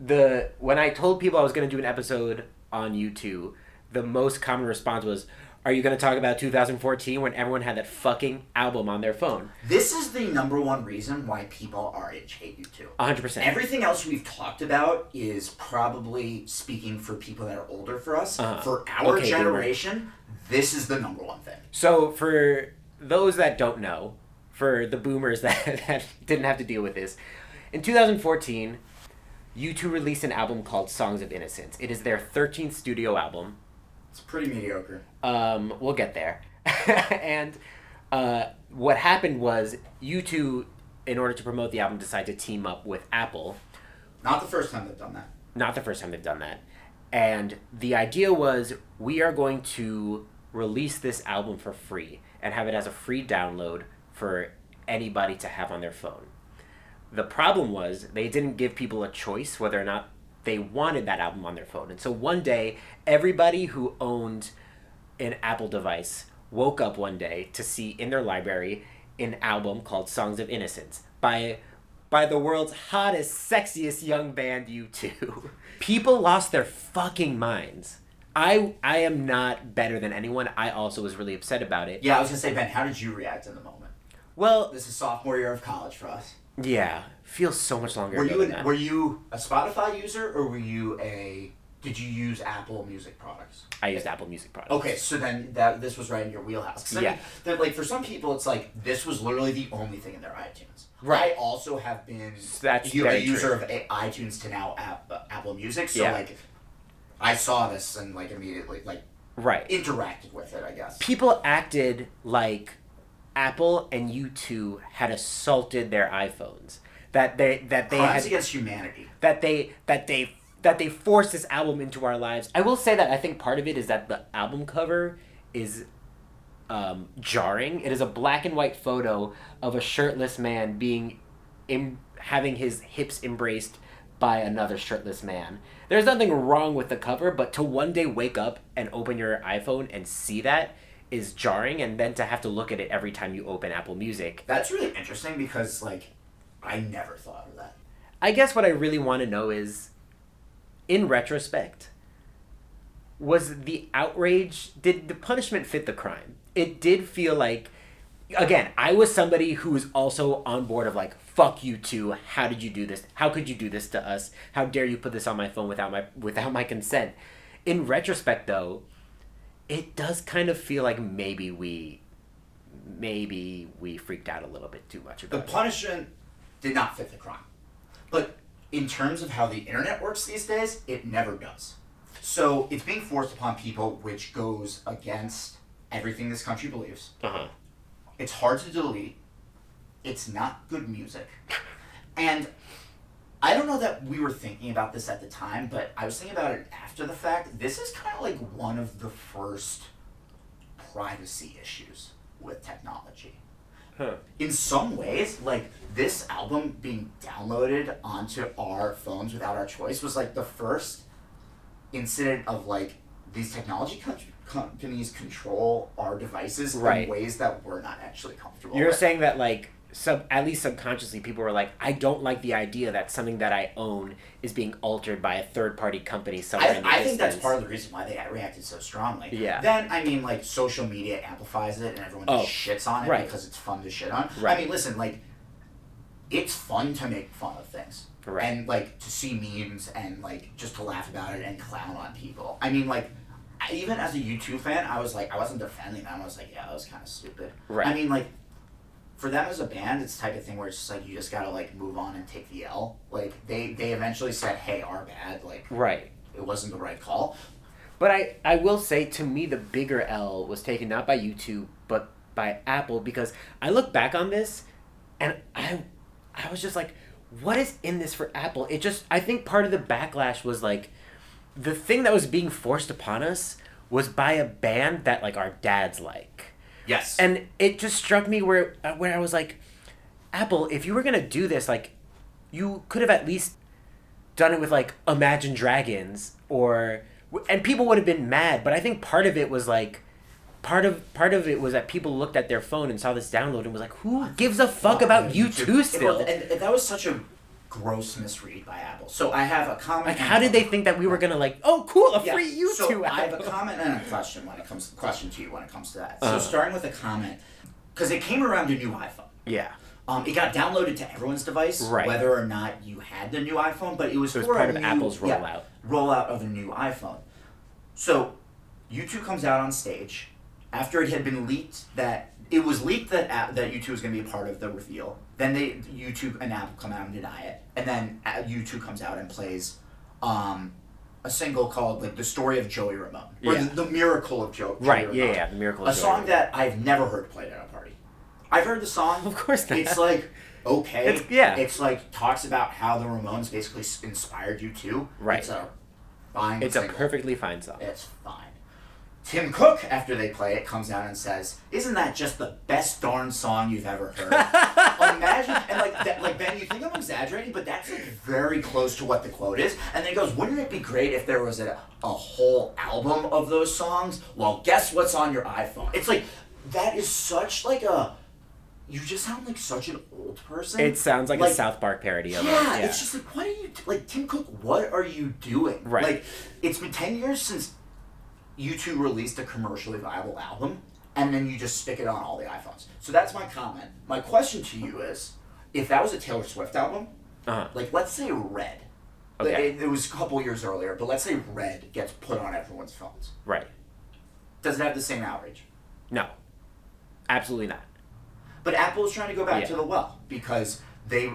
the when I told people I was going to do an episode on U2, the most common response was, "Are you going to talk about 2014 when everyone had that fucking album on their phone?" this is the number one reason why people our age hate U2. 100%. Everything else we've talked about is probably speaking for people that are older for us. Uh-huh. For our Okay, generation, this is the number one thing. So for those that don't know, for the boomers that, that didn't have to deal with this, in 2014, U2 released an album called Songs of Innocence. It is their 13th studio album. It's pretty mediocre. Um, we'll get there. and uh, what happened was U2, in order to promote the album, decided to team up with Apple. Not the first time they've done that. Not the first time they've done that. And the idea was we are going to release this album for free and have it as a free download for anybody to have on their phone. The problem was they didn't give people a choice whether or not they wanted that album on their phone. And so one day, everybody who owned an Apple device woke up one day to see in their library an album called Songs of Innocence by by the world's hottest, sexiest young band U2. People lost their fucking minds. I I am not better than anyone. I also was really upset about it. Yeah, I was gonna say, Ben, how did you react in the moment? Well, This is sophomore year of college for us. Yeah, feels so much longer Were you an, were you a Spotify user or were you a did you use Apple Music products? I used Apple Music products. Okay, so then that this was right in your wheelhouse. 'Cause I Yeah. mean, that, like for some people, it's like this was literally the only thing in their iTunes. Right. I also have been That's you, a user true. of a, iTunes to now app, uh, Apple Music. So Yeah. like, I saw this and like immediately like Right. interacted with it. I guess. People acted like Apple and U2 had assaulted their iPhones. That they that they Crimes had against humanity. that they that they that they forced this album into our lives. I will say that I think part of it is that the album cover is um, jarring. It is a black and white photo of a shirtless man being Im- having his hips embraced by another shirtless man. There's nothing wrong with the cover, but to one day wake up and open your iPhone and see that is jarring and then to have to look at it every time you open Apple Music. That's really interesting because like, I never thought of that. I guess what I really want to know is, in retrospect, was the outrage, did the punishment fit the crime? It did feel like, again, I was somebody who was also on board of like, fuck U2. How did you do this? How could you do this to us? How dare you put this on my phone without my without my consent? In retrospect, though, it does kind of feel like maybe we, maybe we freaked out a little bit too much about. The punishment did not fit the crime. But in terms of how the internet works these days, it never does. So it's being forced upon people, which goes against everything this country believes. Uh-huh. It's hard to delete. It's not good music. And I don't know that we were thinking about this at the time, but I was thinking about it after the fact. This is kind of like one of the first privacy issues with technology Huh. in some ways, like this album being downloaded onto our phones without our choice was like the first incident of like these technology co- companies control our devices Right. in ways that we're not actually comfortable with. You're with. saying that like sub at least subconsciously people were like, I don't like the idea that something that I own is being altered by a third party company somewhere I, in the I think that's part of the reason why they reacted so strongly. Yeah. Then I mean, like social media amplifies it, and everyone Oh, just shits on it right. because it's fun to shit on. Right. I mean, listen, like it's fun to make fun of things. Right. And like to see memes and like just to laugh about it and clown on people. I mean like even as a U2 fan, I was like I wasn't defending them. I was like, yeah, that was kind of stupid. Right. I mean like for them as a band, it's the type of thing where it's just like you just gotta like move on and take the L. Like they they eventually said, hey, our bad. Like Right. it wasn't the right call. But I, I will say to me the bigger L was taken not by U2 but by Apple because I look back on this and I I was just like what is in this for Apple? It just I think part of the backlash was like the thing that was being forced upon us was by a band that like our dads like. Yes. And it just struck me where uh, where I was like Apple, if you were going to do this like you could have at least done it with like Imagine Dragons or and people would have been mad, but I think part of it was like part of part of it was that people looked at their phone and saw this download and was like, "Who gives a fuck about U2 still?" And that was such a gross misread by Apple. So I have a comment. Like, how did they think that we were gonna like? Oh, cool, a Yeah, free U2 So I have a comment and a question when it comes question to you when it comes to that. Uh-huh. So starting with a comment, because it came around a new iPhone. Yeah, Um, it got downloaded to everyone's device, Right. whether or not you had the new iPhone, but it was So it's for part of new- Apple's yeah, rollout. rollout of a new iPhone. So, U2 comes out on stage after it had been leaked that it was leaked that that U2 was going to be a part of the reveal. Then they U2 and Apple come out and deny it, and then uh, U2 comes out and plays um, a single called like the story of Joey Ramone or Yeah. the, the miracle of Joe. Joey right. Yeah, Ramone. yeah, the miracle. A song that I've never heard played at a party. I've heard the song. Of course not. It's like okay. It's- yeah. It's like talks about how the Ramones basically inspired U2. Right. It's a fine. It's a perfectly fine song. It's fine. Tim Cook, after they play it, comes out and says, "Isn't that just the best darn song you've ever heard?" Imagine and like that, like Ben, you think I'm exaggerating, but that's like very close to what the quote is. And then he goes, "Wouldn't it be great if there was a, a whole album of those songs?" Well, guess what's on your iPhone? It's like that is such like a. You just sound like such an old person. It sounds like, Like- a South Park parody of yeah, it. Yeah, it's just like, what are you like, Tim Cook? What are you doing? Right. Like, it's been ten years since U2 released a commercially viable album, and then you just stick it on all the iPhones. So that's my comment. My question to you is, if that was a Taylor Swift album, uh-huh. like let's say Red, Okay. it, it was a couple years earlier, but let's say Red gets put on everyone's phones. right. Does it have the same outrage? No, absolutely not. But Apple is trying to go back Yeah. to the well because they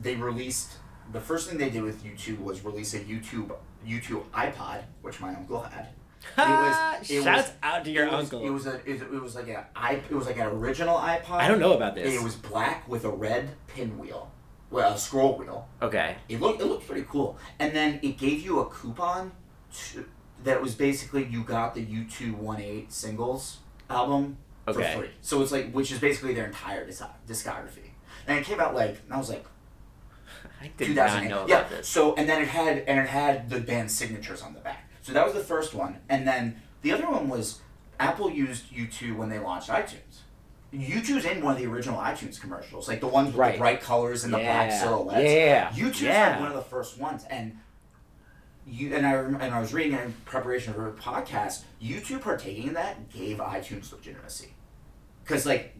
they released the first thing they did with U2 was release a U2 U2 iPod, which my uncle had. Was- it Shouts was- out to your it was, uncle. It was a it, it was like a it was like an original iPod. I don't know about this. It was black with a red pinwheel, well, a scroll wheel. okay. It looked it looked pretty cool, and then it gave you a coupon to, that was basically you got the U2 One singles album Okay. for free. So it's like which is basically their entire discography, and it came out like I was like I did 2008. not know yeah. about this. So and then it had and it had the band's signatures on the back. So that was the first one, and then the other one was Apple used U2 when they launched iTunes. U2's in one of the original iTunes commercials, like the ones with Right. the bright colors and the black Yeah. silhouettes. Yeah. U2's Yeah. like one of the first ones, and you and I and I was reading in preparation for a podcast. U2 partaking in that gave iTunes legitimacy, because like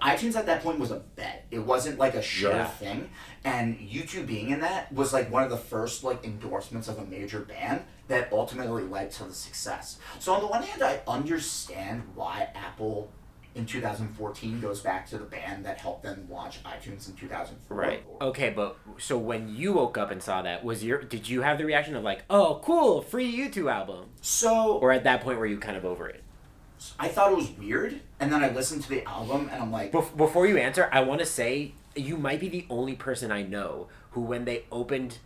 iTunes at that point was a bet. It wasn't like a sure Yeah. thing, and U2 being in that was like one of the first like endorsements of a major band that ultimately led to the success. So on the one hand, I understand why Apple. In 2014, goes back to the band that helped them launch iTunes in 2004. Right. Okay, but so when you woke up and saw that, was your did you have the reaction of like, "Oh, cool, free U2 album," So or at that point were you kind of over it? I thought it was weird, and then I listened to the album, and I'm like, Bef- before you answer, I want to say you might be the only person I know who, when they opened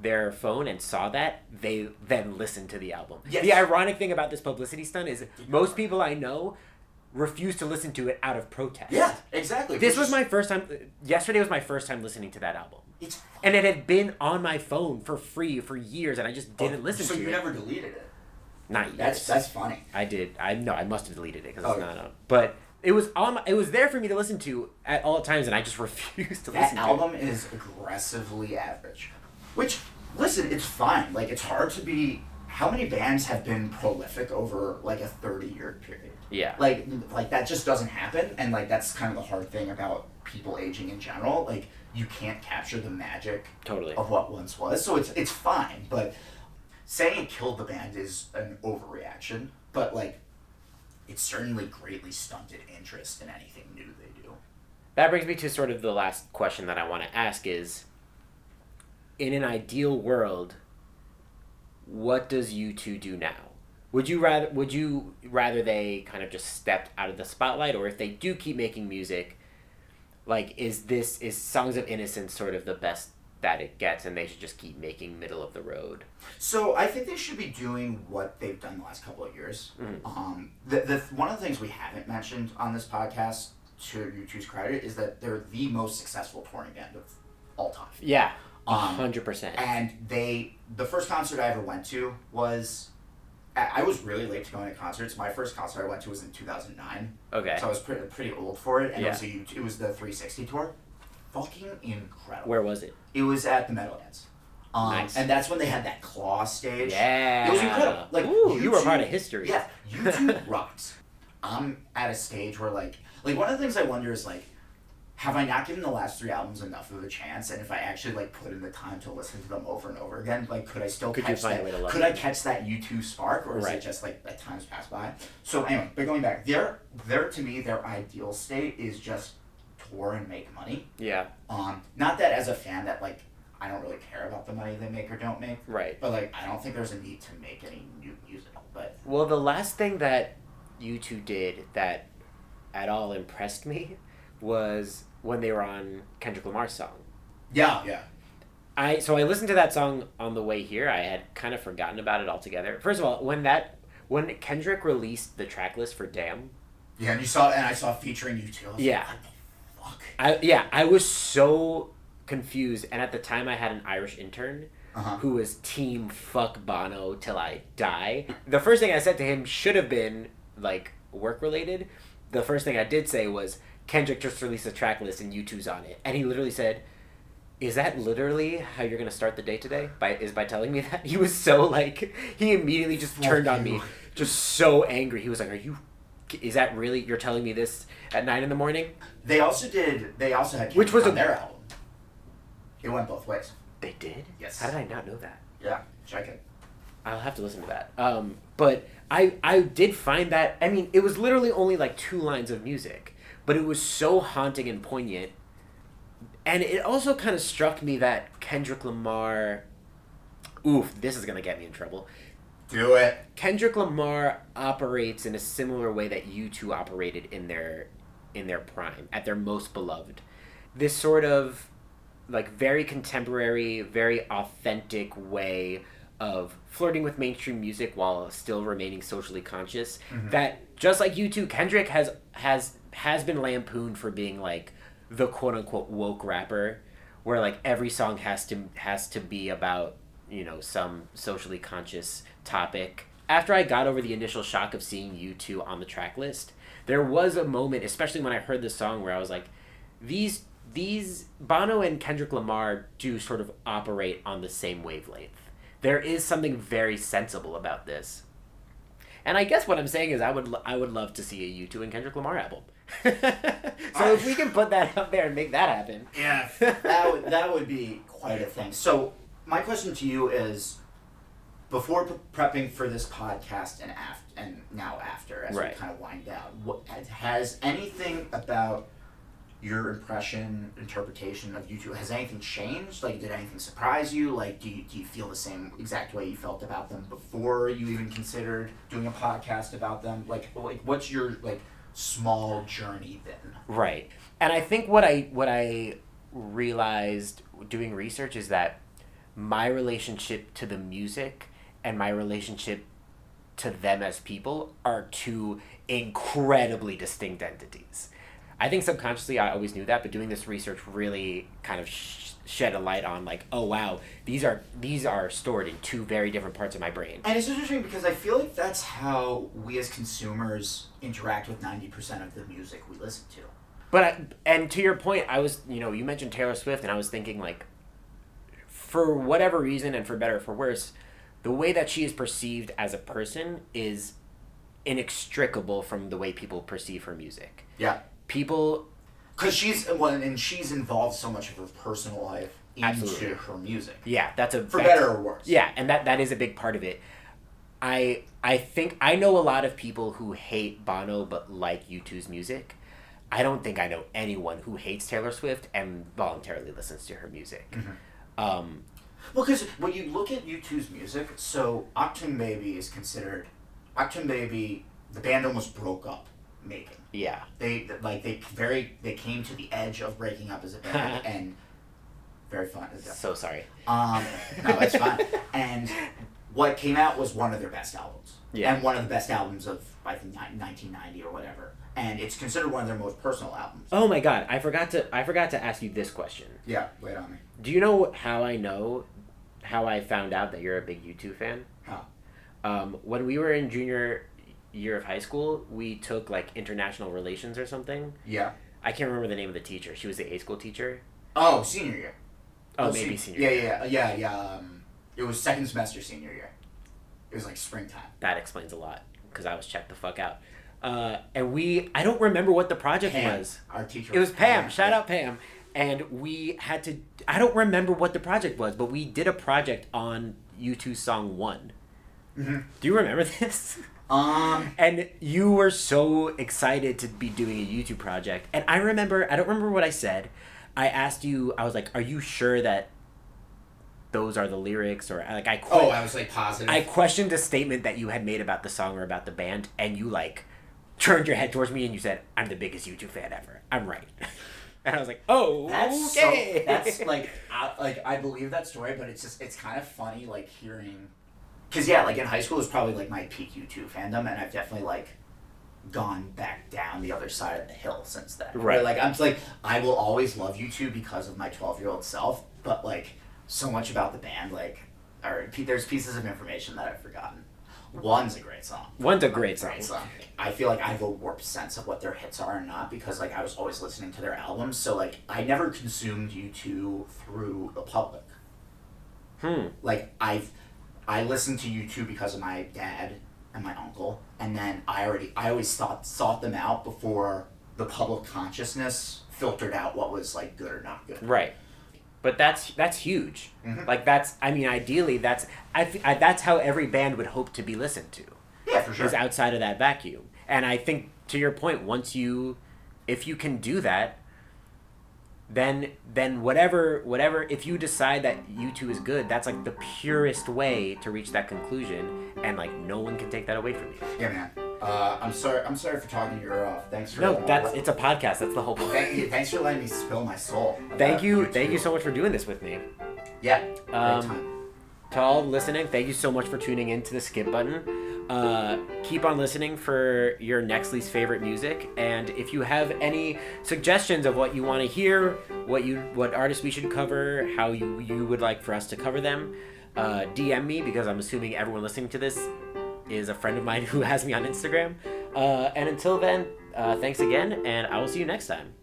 their phone and saw that, they then listened to the album. Yes. The ironic thing about this publicity stunt is most people I know refuse to listen to it out of protest. yeah, exactly. This was my first time. Yesterday was my first time listening to that album. It's And it had been on my phone for free for years, and I just didn't oh, listen So to it. So you never deleted it. Not yet. That's that's funny. I did. I no. I must have deleted it because Oh, it's not on. But it was on. My, it was there for me to listen to at all times, and I just refused to That listen. to it. album is aggressively average, which listen, it's fine. Like it's hard to be how many bands have been prolific over like a 30 year period? Yeah. Like like that just doesn't happen and like that's kind of the hard thing about people aging in general. Like you can't capture the magic Totally. of what once was. So it's it's fine, but saying it killed the band is an overreaction, but like it certainly greatly stunted interest in anything new they do. That brings me to sort of the last question that I want to ask is in an ideal world, what does U2 do now? Would you rather would you rather they kind of just stepped out of the spotlight or if they do keep making music, like is this is Songs of Innocence sort of the best that it gets and they should just keep making middle of the road? So I think they should be doing what they've done the last couple of years. Mhm. Um, the, the one of the things we haven't mentioned on this podcast, to U2's credit, is that they're the most successful touring band of all time. Yeah. Um, hundred percent. and they, the first concert I ever went to was, I was really late to going to concerts. My first concert I went to was in two thousand nine, Okay. so I was pretty pretty old for it. And Yeah. it was a U2, it was the three sixty tour. Fucking incredible. Where was it? It was at the Meadowlands. Um, Nice. And that's when they had that claw stage. Yeah. It was incredible. Like Ooh, you were part of history. Yeah, U2 rocks. I'm at a stage where like like one of the things I wonder is like, have I not given the last three albums enough of a chance? And if I actually like put in the time to listen to them over and over again, like could I still Could catch that? way to love could? I catch that U2 spark, or is Right. it just like at times pass by? So anyway, but going back, their their to me their ideal state is just tour and make money. Yeah. Um, not that as a fan that like I don't really care about the money they make or don't make, Right. but like I don't think there's a need to make any new music. But Well, the last thing that U two did that at all impressed me was when they were on Kendrick Lamar's song. yeah, yeah. I so I listened to that song on the way here. I had kind of forgotten about it altogether. First of all, when that when Kendrick released the track list for Damn, Yeah, and you saw, and I saw featuring U2. I Yeah. Like, what the fuck? I yeah, I was so confused and at the time I had an Irish intern Uh-huh. who was team fuck Bono till I die. The first thing I said to him should have been like work related. The first thing I did say was Kendrick just released a track list and U2's on it. And he literally said, Is that literally how you're gonna start the day today? By is by telling me that? He was so like he immediately just Fuck turned on you. me. Just so angry. He was like, Are you is that really you're telling me this at nine in the morning? They also did. They also had Which was on a- their album. It went both ways. They did? Yes. How did I not know that? Yeah, check it. I'll have to listen to that. Um, but I I did find that I mean it was literally only like two lines of music, but it was so haunting and poignant. And it also kind of struck me that Kendrick Lamar oof, this is going to get me in trouble. Do it. Kendrick Lamar operates in a similar way that U2 operated in their in their prime, at their most beloved. This sort of like very contemporary, very authentic way of flirting with mainstream music while still remaining socially conscious. Mm-hmm. That just like U2, Kendrick has has has been lampooned for being like the quote unquote woke rapper, where like every song has to has to be about you know some socially conscious topic. After I got over the initial shock of seeing U2 on the track list, there was a moment, especially when I heard the song, where I was like, these these Bono and Kendrick Lamar do sort of operate on the same wavelength. There is something very sensible about this. And I guess what I'm saying is I would I would love to see a U2 and Kendrick Lamar album. so if we can put that up there and make that happen. Yeah, that would that would be quite a thing. So my question to you is, before prepping for this podcast and after and now after, as Right. we kind of wind down, what has anything about your impression, interpretation of U2, has anything changed? Like, did anything surprise you? Like, do you, do you feel the same exact way you felt about them before you even considered doing a podcast about them? Like, like what's your like small journey then? Right. And I think what I what I realized doing research is that my relationship to the music and my relationship to them as people are two incredibly distinct entities. I think subconsciously I always knew that, but doing this research really kind of sh- shed a light on like, oh wow, these are these are stored in two very different parts of my brain. And it's interesting because I feel like that's how we as consumers interact with 90% of the music we listen to. But I, and to your point, I was you know you mentioned Taylor Swift, and I was thinking like, for whatever reason, and for better or for worse, the way that she is perceived as a person is inextricable from the way people perceive her music. Yeah. People Because she's well, and she's involved so much of her personal life into Absolutely. her music, yeah, that's a for that's- better or worse. Yeah, and that that is a big part of it. I I think I know a lot of people who hate Bono but like U2's music. I don't think I know anyone who hates Taylor Swift and voluntarily listens to her music. Mm-hmm. Um, Well, because when you look at U2's music, so Achtung Baby is considered Achtung Baby. The band almost broke up making. yeah, They like they very they came to the edge of breaking up as a band and very fun. so sorry. Um, no, it's fine. And what came out was one of their best albums. Yeah. And one of the best albums of I think 1990 or whatever. And it's considered one of their most personal albums. Oh my god, I forgot to I forgot to ask you this question. Yeah, wait on me. Do you know how I know how I found out that you're a big U2 fan? How? Um, when we were in junior year of high school, we took like international relations or something. Yeah. I can't remember the name of the teacher. She was the A school teacher. Oh, senior year. Oh, Oh, maybe se- senior. Yeah, year. yeah, yeah, yeah. Um, it was second semester senior year. It was like springtime. That explains a lot because I was checked the fuck out. Uh, and we, I don't remember what the project Pam, was. our teacher. It was Pam. Shout yeah. out Pam. And we had to. I don't remember what the project was, but we did a project on U2 song one. Mhm. Do you remember this? Um, And you were so excited to be doing a U2 project. And I remember, I don't remember what I said. I asked you, I was like, are you sure that those are the lyrics? Or like, I, oh, I was like positive. I questioned a statement that you had made about the song or about the band. And you like turned your head towards me and you said, I'm the biggest U2 fan ever. I'm right. and I was like, oh, That's okay. so. That's like, I, like I believe that story, but it's just it's kind of funny like hearing, because yeah, like in high school was probably like my peak U2 fandom, and I've definitely like gone back down the other side of the hill since then. Where, Right. like I'm just like I will always love U2 because of my 12 year old self, but like so much about the band, like, or there's pieces of information that I've forgotten. One's a great song. One's a great song. Great song. I feel like I have a warped sense of what their hits are and not because like I was always listening to their albums, so like I never consumed U two through the public. Hmm. Like I've I listened to U two because of my dad and my uncle, and then I already I always thought sought them out before the public consciousness filtered out what was like good or not good. Right. But that's that's huge. Mhm. Like that's I mean ideally that's I that's how every band would hope to be listened to. Yeah, for sure. Is outside of that vacuum. And I think to your point once you if you can do that then then whatever whatever if you decide that U2 is good that's like the purest way to reach that conclusion and like no one can take that away from you. Yeah, man. Uh, I'm sorry. I'm sorry for talking your ear off. Thanks for No, that's it's a podcast. That's the whole point. Thank you. Thanks for letting me spill my soul. Thank you. Thank you so much for doing this with me. Yeah. Um, to all listening, thank you so much for tuning in to the skip button. Uh, keep on listening for your next least favorite music, and if you have any suggestions of what you want to hear, what you what artists we should cover, how you you would like for us to cover them, uh, DM me because I'm assuming everyone listening to this is a friend of mine who has me on Instagram. Uh, and until then, uh, thanks again, and I will see you next time.